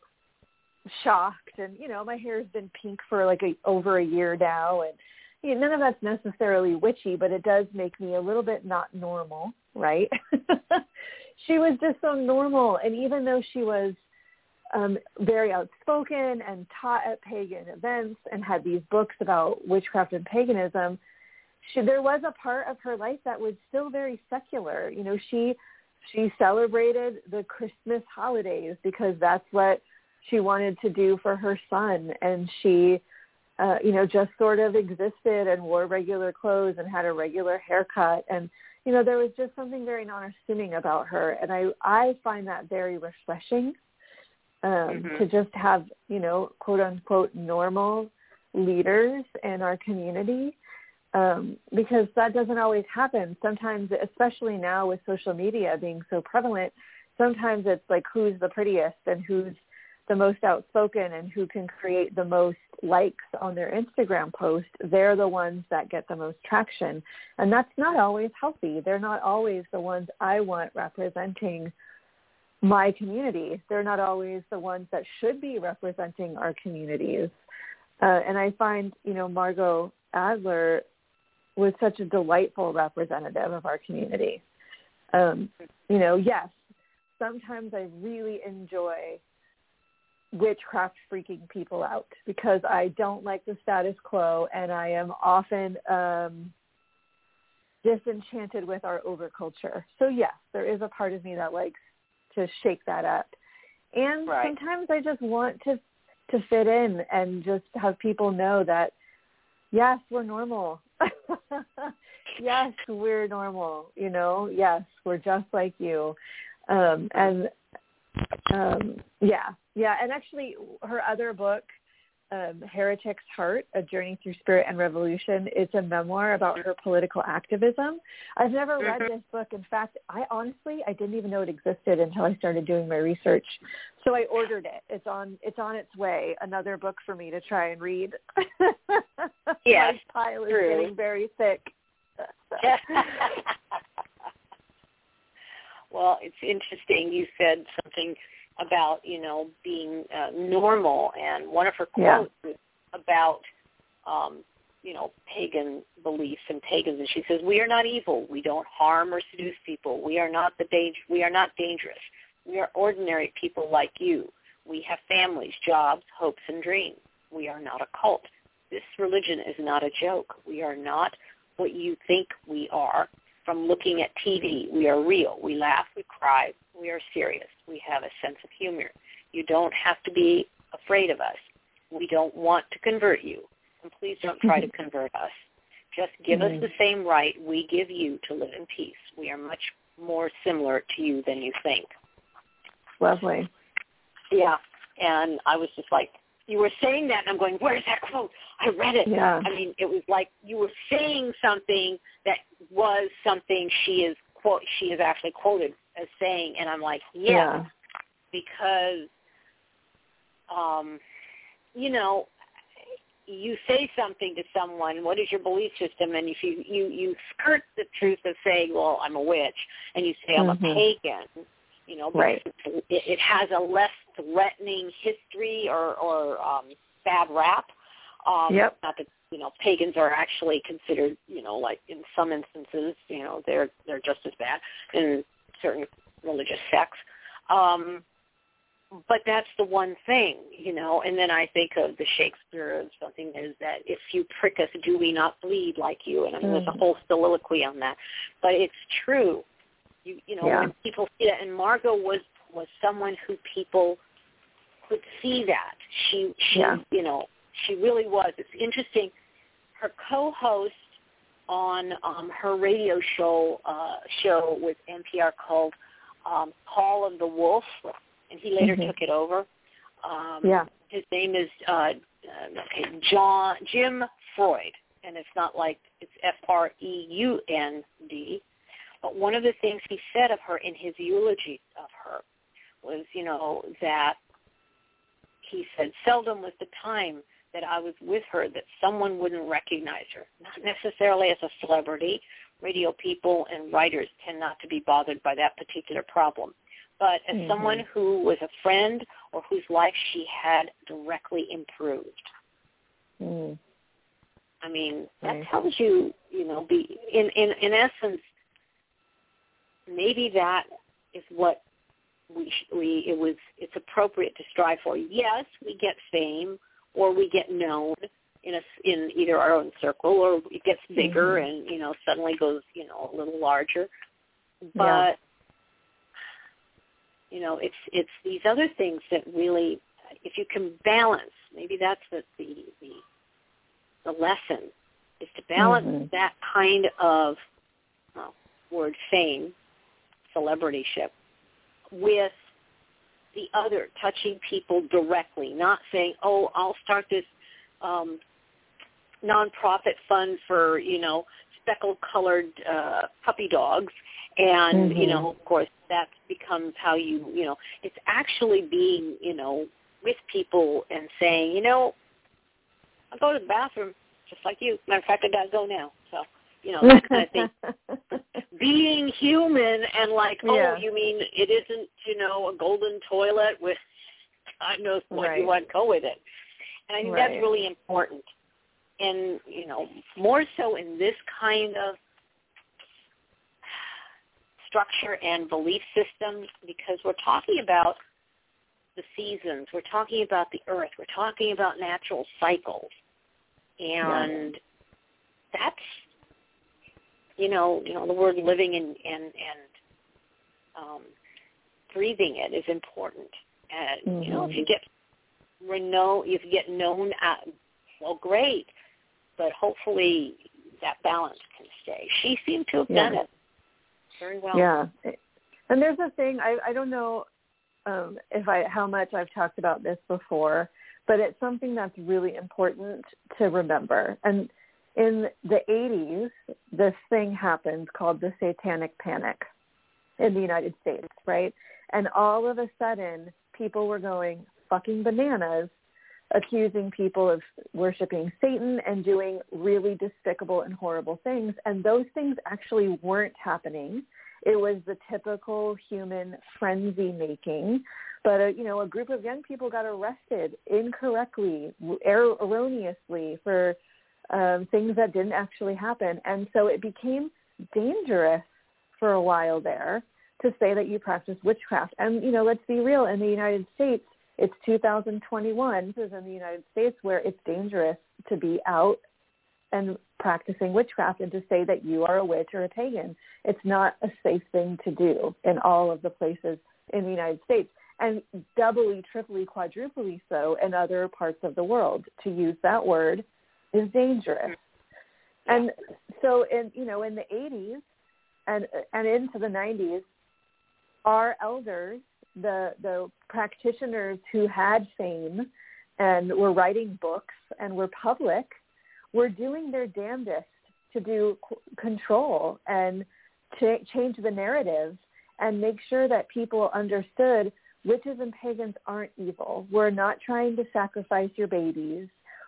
shocked and you know my hair has been pink for like a, over a year now and you know, none of that's necessarily witchy but it does make me a little bit not normal right? She was just so normal. And even though she was um very outspoken and taught at pagan events and had these books about witchcraft and paganism she there was a part of her life that was still very secular. You know she she celebrated the christmas holidays because that's what she wanted to do for her son. And she uh you know just sort of existed and wore regular clothes and had a regular haircut. And you know there was just something very non-assuming about her and i i find that very refreshing um Mhm. to just have you know quote unquote normal leaders in our community um, because that doesn't always happen. Sometimes, especially now with social media being so prevalent, sometimes it's like who's the prettiest and who's the most outspoken and who can create the most likes on their Instagram post. They're the ones that get the most traction. And that's not always healthy. They're not always the ones I want representing my community. They're not always the ones that should be representing our communities. Uh, and I find, you know, Margot Adler was such a delightful representative of our community. Um, you know, yes, sometimes I really enjoy witchcraft freaking people out because I don't like the status quo and I am often um, disenchanted with our overculture. So yes, there is a part of me that likes to shake that up. And Right. sometimes I just want to to fit in and just have people know that yes, we're normal. yes, we're normal, you know. Yes, we're just like you. Um and um yeah. Yeah, and actually her other book um, Heretic's Heart, A Journey Through Spirit and Revolution. It's a memoir about her political activism. I've never read Mhm. this book. In fact, I honestly I didn't even know it existed until I started doing my research. So I ordered it. It's on it's on its way. Another book for me to try and read. Yes, my pile is true. getting very thick. well, it's interesting. You said something about you know being uh, normal, and one of her quotes is about um, you know pagan beliefs and pagans, and she says, "We are not evil. We don't harm or seduce people. We are not the danger. We are not dangerous. We are ordinary people like you. We have families, jobs, hopes, and dreams. We are not a cult. This religion is not a joke. We are not what you think we are from looking at TV. We are real. We laugh, we cry, we are serious. We have a sense of humor. You don't have to be afraid of us. We don't want to convert you. And please don't try to convert us. Just give us Mhm. the same right we give you to live in peace. We are much more similar to you than you think. Lovely. Yeah. And I was just like, you were saying that, and I'm going, where's that quote? I read it. Yeah. I mean, it was like you were saying something that was something she is quote she is actually quoted as saying, and I'm like, yeah, Yeah. because, um, you know, you say something to someone, what is your belief system? And if you you you skirt the truth of saying, well, I'm a witch, and you say I'm a pagan, you know, because Right. it, it has a less threatening history or or um, bad rap. Um, Yep. Not that you know pagans are actually considered, you know, like in some instances, you know, they're they're just as bad in certain religious sects. Um, but that's the one thing, you know. And then I think of the Shakespeare of something is that if you prick us, do we not bleed like you? And I mean, there's a Mm. whole soliloquy on that. But it's true. You you know Yeah. when people see that, and Margot was was someone who people could see that she she Yeah. you know she really was. It's interesting. Her co-host on um, her radio show uh, show with NPR called um, Call of the Wolf, and he later Mhm. took it over. Um, Yeah. His name is uh, uh, okay John Jim Freund, and it's not like it's F R E U N D. But one of the things he said of her in his eulogy of her was, you know, that he said, seldom was the time that I was with her that someone wouldn't recognize her. Not necessarily as a celebrity. Radio people and writers tend not to be bothered by that particular problem. But as mm-hmm. someone who was a friend or whose life she had directly improved. Mm. I mean, that tells you, you know, be in in in essence, maybe that is what we we it was it's appropriate to strive for. Yes, we get fame or we get known in a in either our own circle or it gets bigger mm-hmm. and you know suddenly goes you know a little larger. But yeah. you know it's it's these other things that really if you can balance maybe that's the the the, the lesson is to balance mm-hmm. that kind of well, word fame celebrityship with the other, touching people directly, not saying, "Oh, I'll start this um, nonprofit fund for you know speckled colored uh, puppy dogs," and mm-hmm. you know, of course, that becomes how you you know. It's actually being you know with people and saying, you know, I'll go to the bathroom just like you. Matter of fact, I gotta go now. So you know, that kind of thing. Being human and like, oh, yeah. you mean it isn't, you know, a golden toilet with God knows what right. you want to go with it. And I think right. that's really important. And, you know, more so in this kind of structure and belief system because we're talking about the seasons, we're talking about the earth, we're talking about natural cycles. And yeah. that's you know, you know, the word living and and and um, breathing it is important. And mm-hmm. you know, if you get renown, if you get known at, well, great, but hopefully that balance can stay. She seemed to have yeah. done it very well. Yeah, and there's a thing I I don't know um, if I how much I've talked about this before, but it's something that's really important to remember. And in the 80s, this thing happened called the Satanic Panic in the United States, right? And all of a sudden, people were going fucking bananas, accusing people of worshiping Satan and doing really despicable and horrible things. And those things actually weren't happening. It was the typical human frenzy making. But, uh, you know, a group of young people got arrested incorrectly, er- erroneously for um, things that didn't actually happen. And so it became dangerous for a while there to say that you practice witchcraft. And, you know, let's be real, in the United States, it's 2021. This is in the United States where it's dangerous to be out and practicing witchcraft and to say that you are a witch or a pagan. It's not a safe thing to do in all of the places in the United States and doubly, triply, quadruply so in other parts of the world. To use that word is dangerous. And so in you know in the 80s and and into the 90s, our elders, the the practitioners who had fame and were writing books and were public, were doing their damnedest to do control and ch- change the narrative and make sure that people understood witches and pagans aren't evil. We're not trying to sacrifice your babies.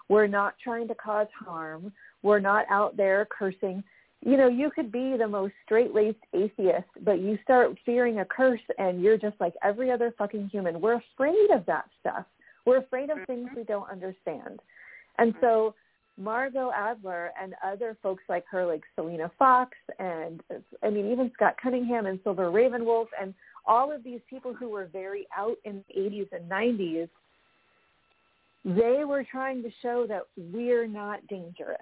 We're not trying to cause harm. We're not out there cursing. You know, you could be the most straight-laced atheist, but you start fearing a curse and you're just like every other fucking human. We're afraid of that stuff. We're afraid of things mm-hmm. we don't understand. And so Margot Adler and other folks like her, like Selena Fox and I mean even Scott Cunningham and Silver Ravenwolf and all of these people who were very out in the 80s and 90s they were trying to show that we're not dangerous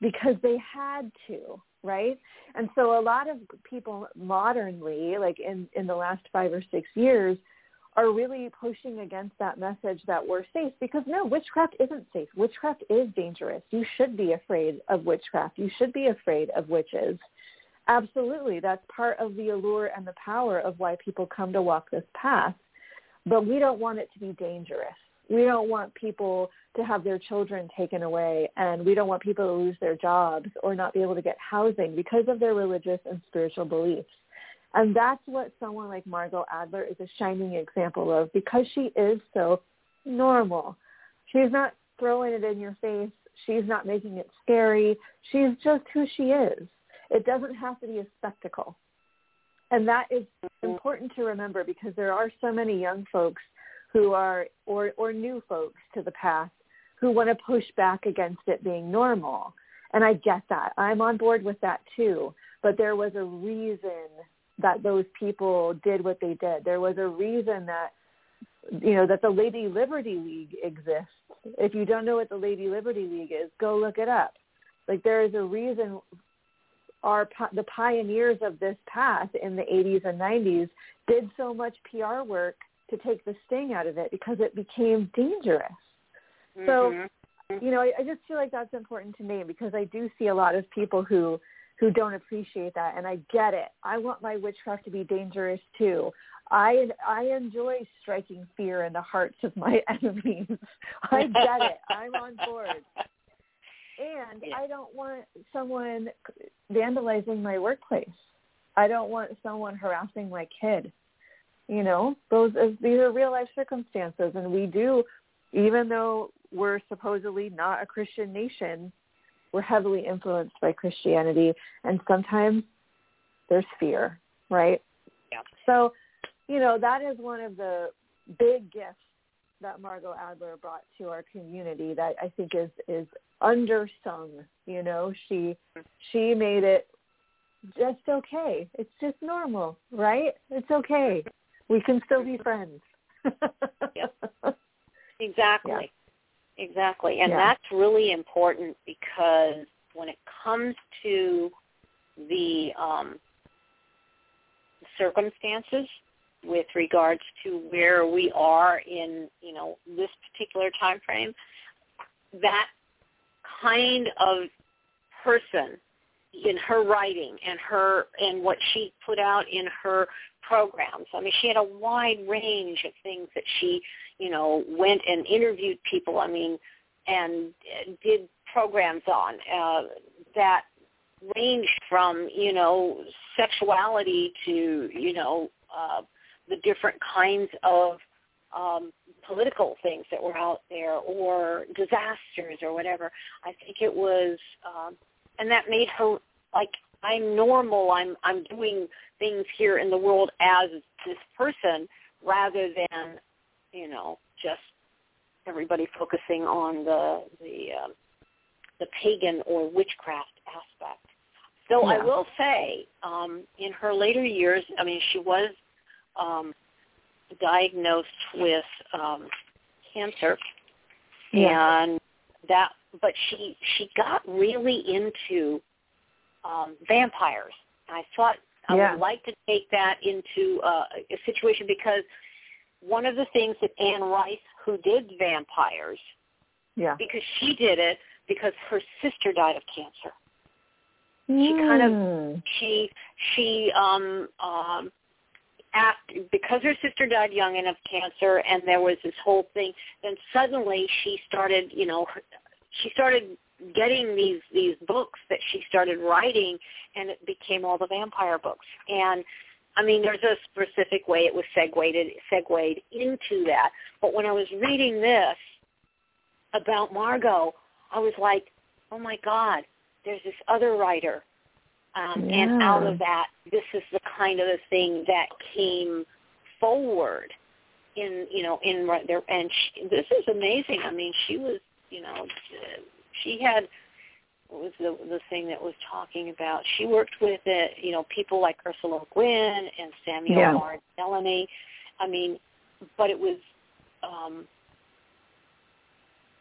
because they had to, right? And so a lot of people modernly, like in, in the last five or six years, are really pushing against that message that we're safe because no, witchcraft isn't safe. Witchcraft is dangerous. You should be afraid of witchcraft. You should be afraid of witches. Absolutely. That's part of the allure and the power of why people come to walk this path. But we don't want it to be dangerous we don't want people to have their children taken away and we don't want people to lose their jobs or not be able to get housing because of their religious and spiritual beliefs. And that's what someone like Margot Adler is a shining example of because she is so normal. She's not throwing it in your face. She's not making it scary. She's just who she is. It doesn't have to be a spectacle. And that is important to remember because there are so many young folks who are, or, or new folks to the path who want to push back against it being normal. And I get that. I'm on board with that too. But there was a reason that those people did what they did. There was a reason that you know that the Lady Liberty League exists. If you don't know what the Lady Liberty League is, go look it up. Like there is a reason our the pioneers of this path in the 80s and 90s did so much PR work to take the sting out of it because it became dangerous. Mm-hmm. So, you know, I, I just feel like that's important to name because I do see a lot of people who who don't appreciate that and I get it. I want my witchcraft to be dangerous too. I I enjoy striking fear in the hearts of my enemies. I get it. I'm on board. And yeah. I don't want someone vandalizing my workplace. I don't want someone harassing my kid. You know, those as these are real life circumstances, and we do, even though we're supposedly not a Christian nation, we're heavily influenced by Christianity, and sometimes there's fear, right? Yeah. So, you know, that is one of the big gifts that Margot Adler brought to our community that I think is is undersung. You know, she she made it just okay. It's just normal, right? It's okay. We can still be friends. yep. Exactly. Yeah. Exactly. And yeah. that's really important because when it comes to the um, circumstances with regards to where we are in, you know, this particular time frame, that kind of person in her writing and her and what she put out in her programs. I mean, she had a wide range of things that she, you know, went and interviewed people. I mean, and did programs on uh, that ranged from, you know, sexuality to, you know, uh, the different kinds of um, political things that were out there or disasters or whatever. I think it was, um, and that made her like I'm normal. I'm I'm doing things here in the world as this person rather than, you know, just everybody focusing on the the um, the pagan or witchcraft aspect. So yeah. I will say, um, in her later years, I mean, she was um, diagnosed with um, cancer, yeah. and that. But she she got really into um, vampires. I thought I yeah. would like to take that into uh, a situation because one of the things that Anne Rice, who did vampires, yeah, because she did it because her sister died of cancer. Mm. She kind of hmm. she she um um after because her sister died young and of cancer and there was this whole thing then suddenly she started you know she started getting these these books that she started writing and it became all the vampire books. And I mean there's a specific way it was segued segued into that. But when I was reading this about Margot I was like oh my god there's this other writer. Um, yeah. and out of that this is the kind of the thing that came forward in you know in right there and she, this is amazing. I mean she was you know she had what was the the thing that was talking about she worked with it you know people like ursula Gwynn and samuel yeah. r delany i mean but it was um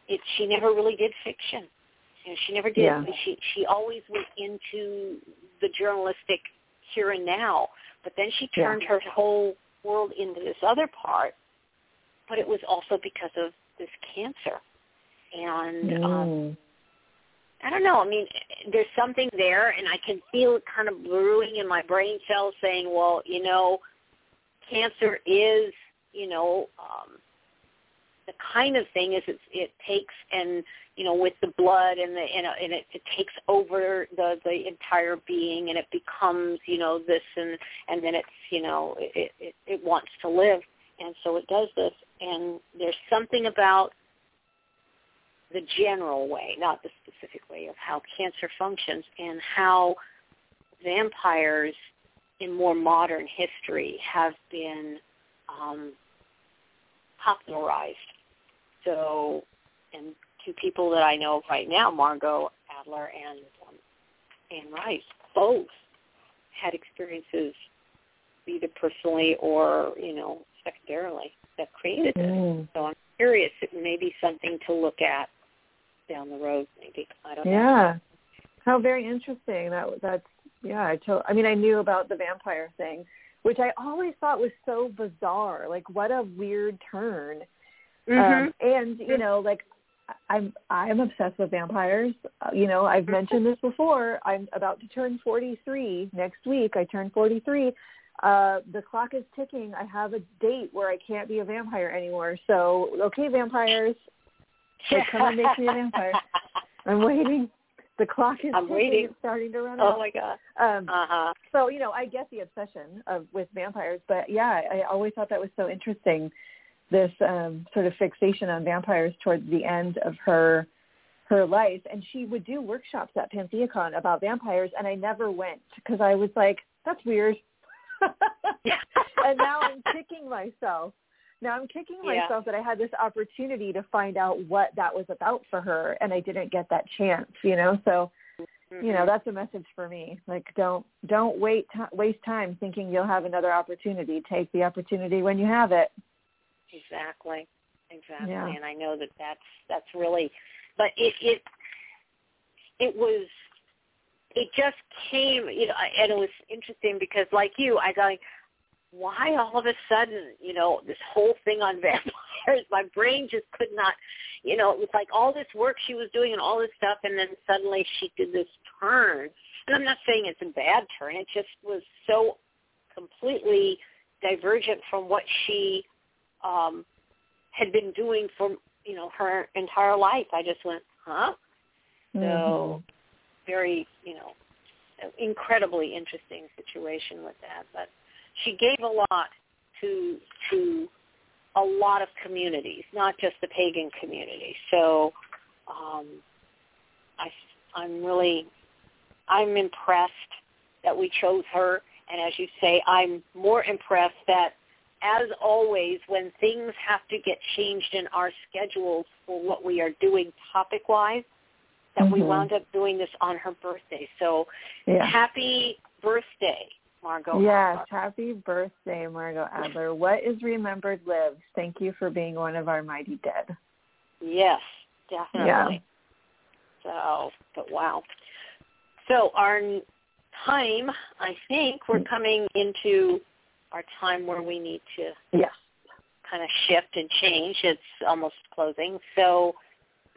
it she never really did fiction you know she never did yeah. she she always went into the journalistic here and now but then she turned yeah. her whole world into this other part but it was also because of this cancer and mm. um I don't know. I mean, there's something there, and I can feel it kind of brewing in my brain cells, saying, "Well, you know, cancer is, you know, um, the kind of thing is it, it takes and you know with the blood and the and, and it, it takes over the the entire being, and it becomes, you know, this and and then it's, you know, it it, it wants to live, and so it does this, and there's something about the general way, not the specific way of how cancer functions and how vampires in more modern history have been um, popularized. So, and two people that I know right now, Margot Adler and um, Anne Rice, both had experiences either personally or, you know, secondarily that created this. Mm. So I'm curious. It may be something to look at down the road, maybe. I don't yeah. know. Yeah. How very interesting. That that's yeah. I to, I mean, I knew about the vampire thing, which I always thought was so bizarre. Like, what a weird turn. Mm-hmm. Um, and you know, like I'm I'm obsessed with vampires. Uh, you know, I've mentioned this before. I'm about to turn 43 next week. I turn 43. Uh, the clock is ticking. I have a date where I can't be a vampire anymore. So, okay, vampires, so come and make me a vampire. I'm waiting. The clock is I'm waiting. It's starting to run oh out. my god. Um, Uh-huh. so you know, I get the obsession of with vampires, but yeah, I always thought that was so interesting. This um, sort of fixation on vampires towards the end of her her life, and she would do workshops at PantheaCon about vampires, and I never went because I was like, that's weird. and now I'm kicking myself. Now I'm kicking Yeah. myself that I had this opportunity to find out what that was about for her, and I didn't get that chance. You know, so you know Mhm. that's a message for me like don't don't wait t- waste time thinking you'll have another opportunity take the opportunity when you have it Exactly. Exactly. Yeah. And I know that that's that's really but it it it was it just came, you know, and it was interesting because like you, I go, why all of a sudden, you know, this whole thing on vampires, my brain just could not, you know, it was like all this work she was doing and all this stuff and then suddenly she did this turn. And I'm not saying it's a bad turn, it just was so completely divergent from what she um had been doing for you know her entire life. I just went, huh? So Mhm. very you know incredibly interesting situation with that. But she gave a lot to to a lot of communities, not just the pagan community. So um, I I'm really I'm impressed that we chose her, and as you say, I'm more impressed that as always, when things have to get changed in our schedules for what we are doing topic-wise, that we Mhm. wound up doing this on her birthday. So yeah happy birthday, Margot. yes Adler. happy birthday margot adler what is remembered lives thank you for being one of our mighty dead Yes, definitely. Yeah. So, but wow. So our time, I think we're coming into our time where we need to yes kind of shift and change. It's almost closing. So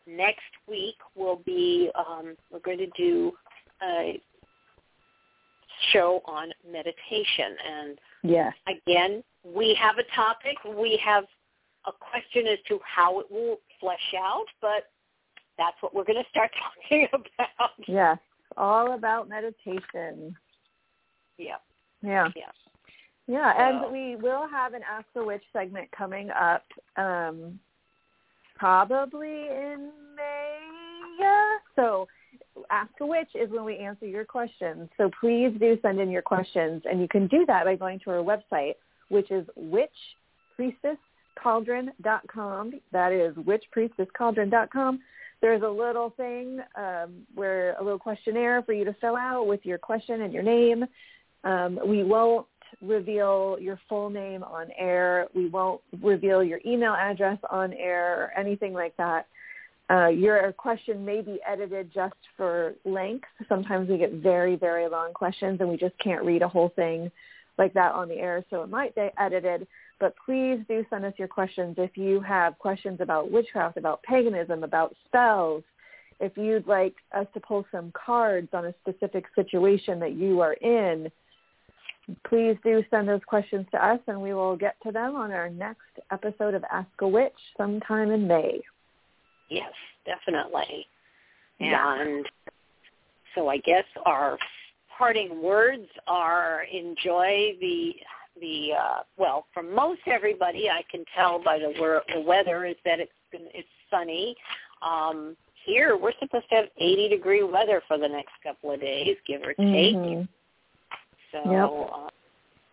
next week we'll be um, we're going to do a show on meditation. And yes. again we have a topic. We have a question as to how it will flesh out but that's what we're going to start talking about. Yes all about meditation. Yeah. Yeah. Yeah Yeah, So- and we will have an Ask the Witch segment coming up um, probably in May. Yeah. So Ask a Witch is when we answer your questions. So please do send in your questions, and you can do that by going to our website, which is witchpriestesscauldron.com. That is witchpriestesscauldron.com. There's a little thing um, where a little questionnaire for you to fill out with your question and your name. Um, we won't reveal your full name on air. We won't reveal your email address on air or anything like that. Uh, your question may be edited just for length. Sometimes we get very, very long questions and we just can't read a whole thing like that on the air, so it might be edited. But please do send us your questions if you have questions about witchcraft, about paganism, about spells. If you'd like us to pull some cards on a specific situation that you are in, please do send those questions to us and we will get to them on our next episode of Ask a Witch sometime in May. Yes definitely Yeah. and so i guess our parting words are enjoy the the uh, well, for most everybody, I can tell by the wor- the weather is that it's it's sunny. Um, here, we're supposed to have 80 degree weather for the next couple of days, give or take. Mm-hmm. So, Yep. uh,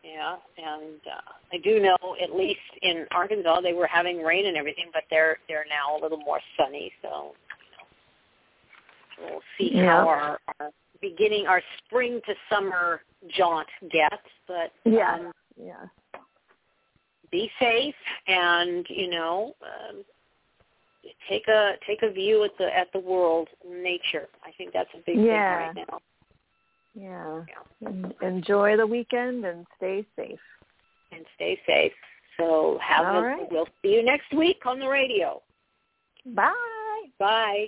yeah, and uh, I do know at least in Arkansas they were having rain and everything, but they're they're now a little more sunny. So, you know, we'll see Yeah. how our, our beginning our spring to summer jaunt gets. But Yeah. um, Yeah. be safe and you know um, take a take a view at the at the world nature i think that's a big Yeah. thing right now Yeah. Yeah. En- enjoy the weekend and stay safe. and stay safe so have All a right. we'll see you next week on the radio Bye. bye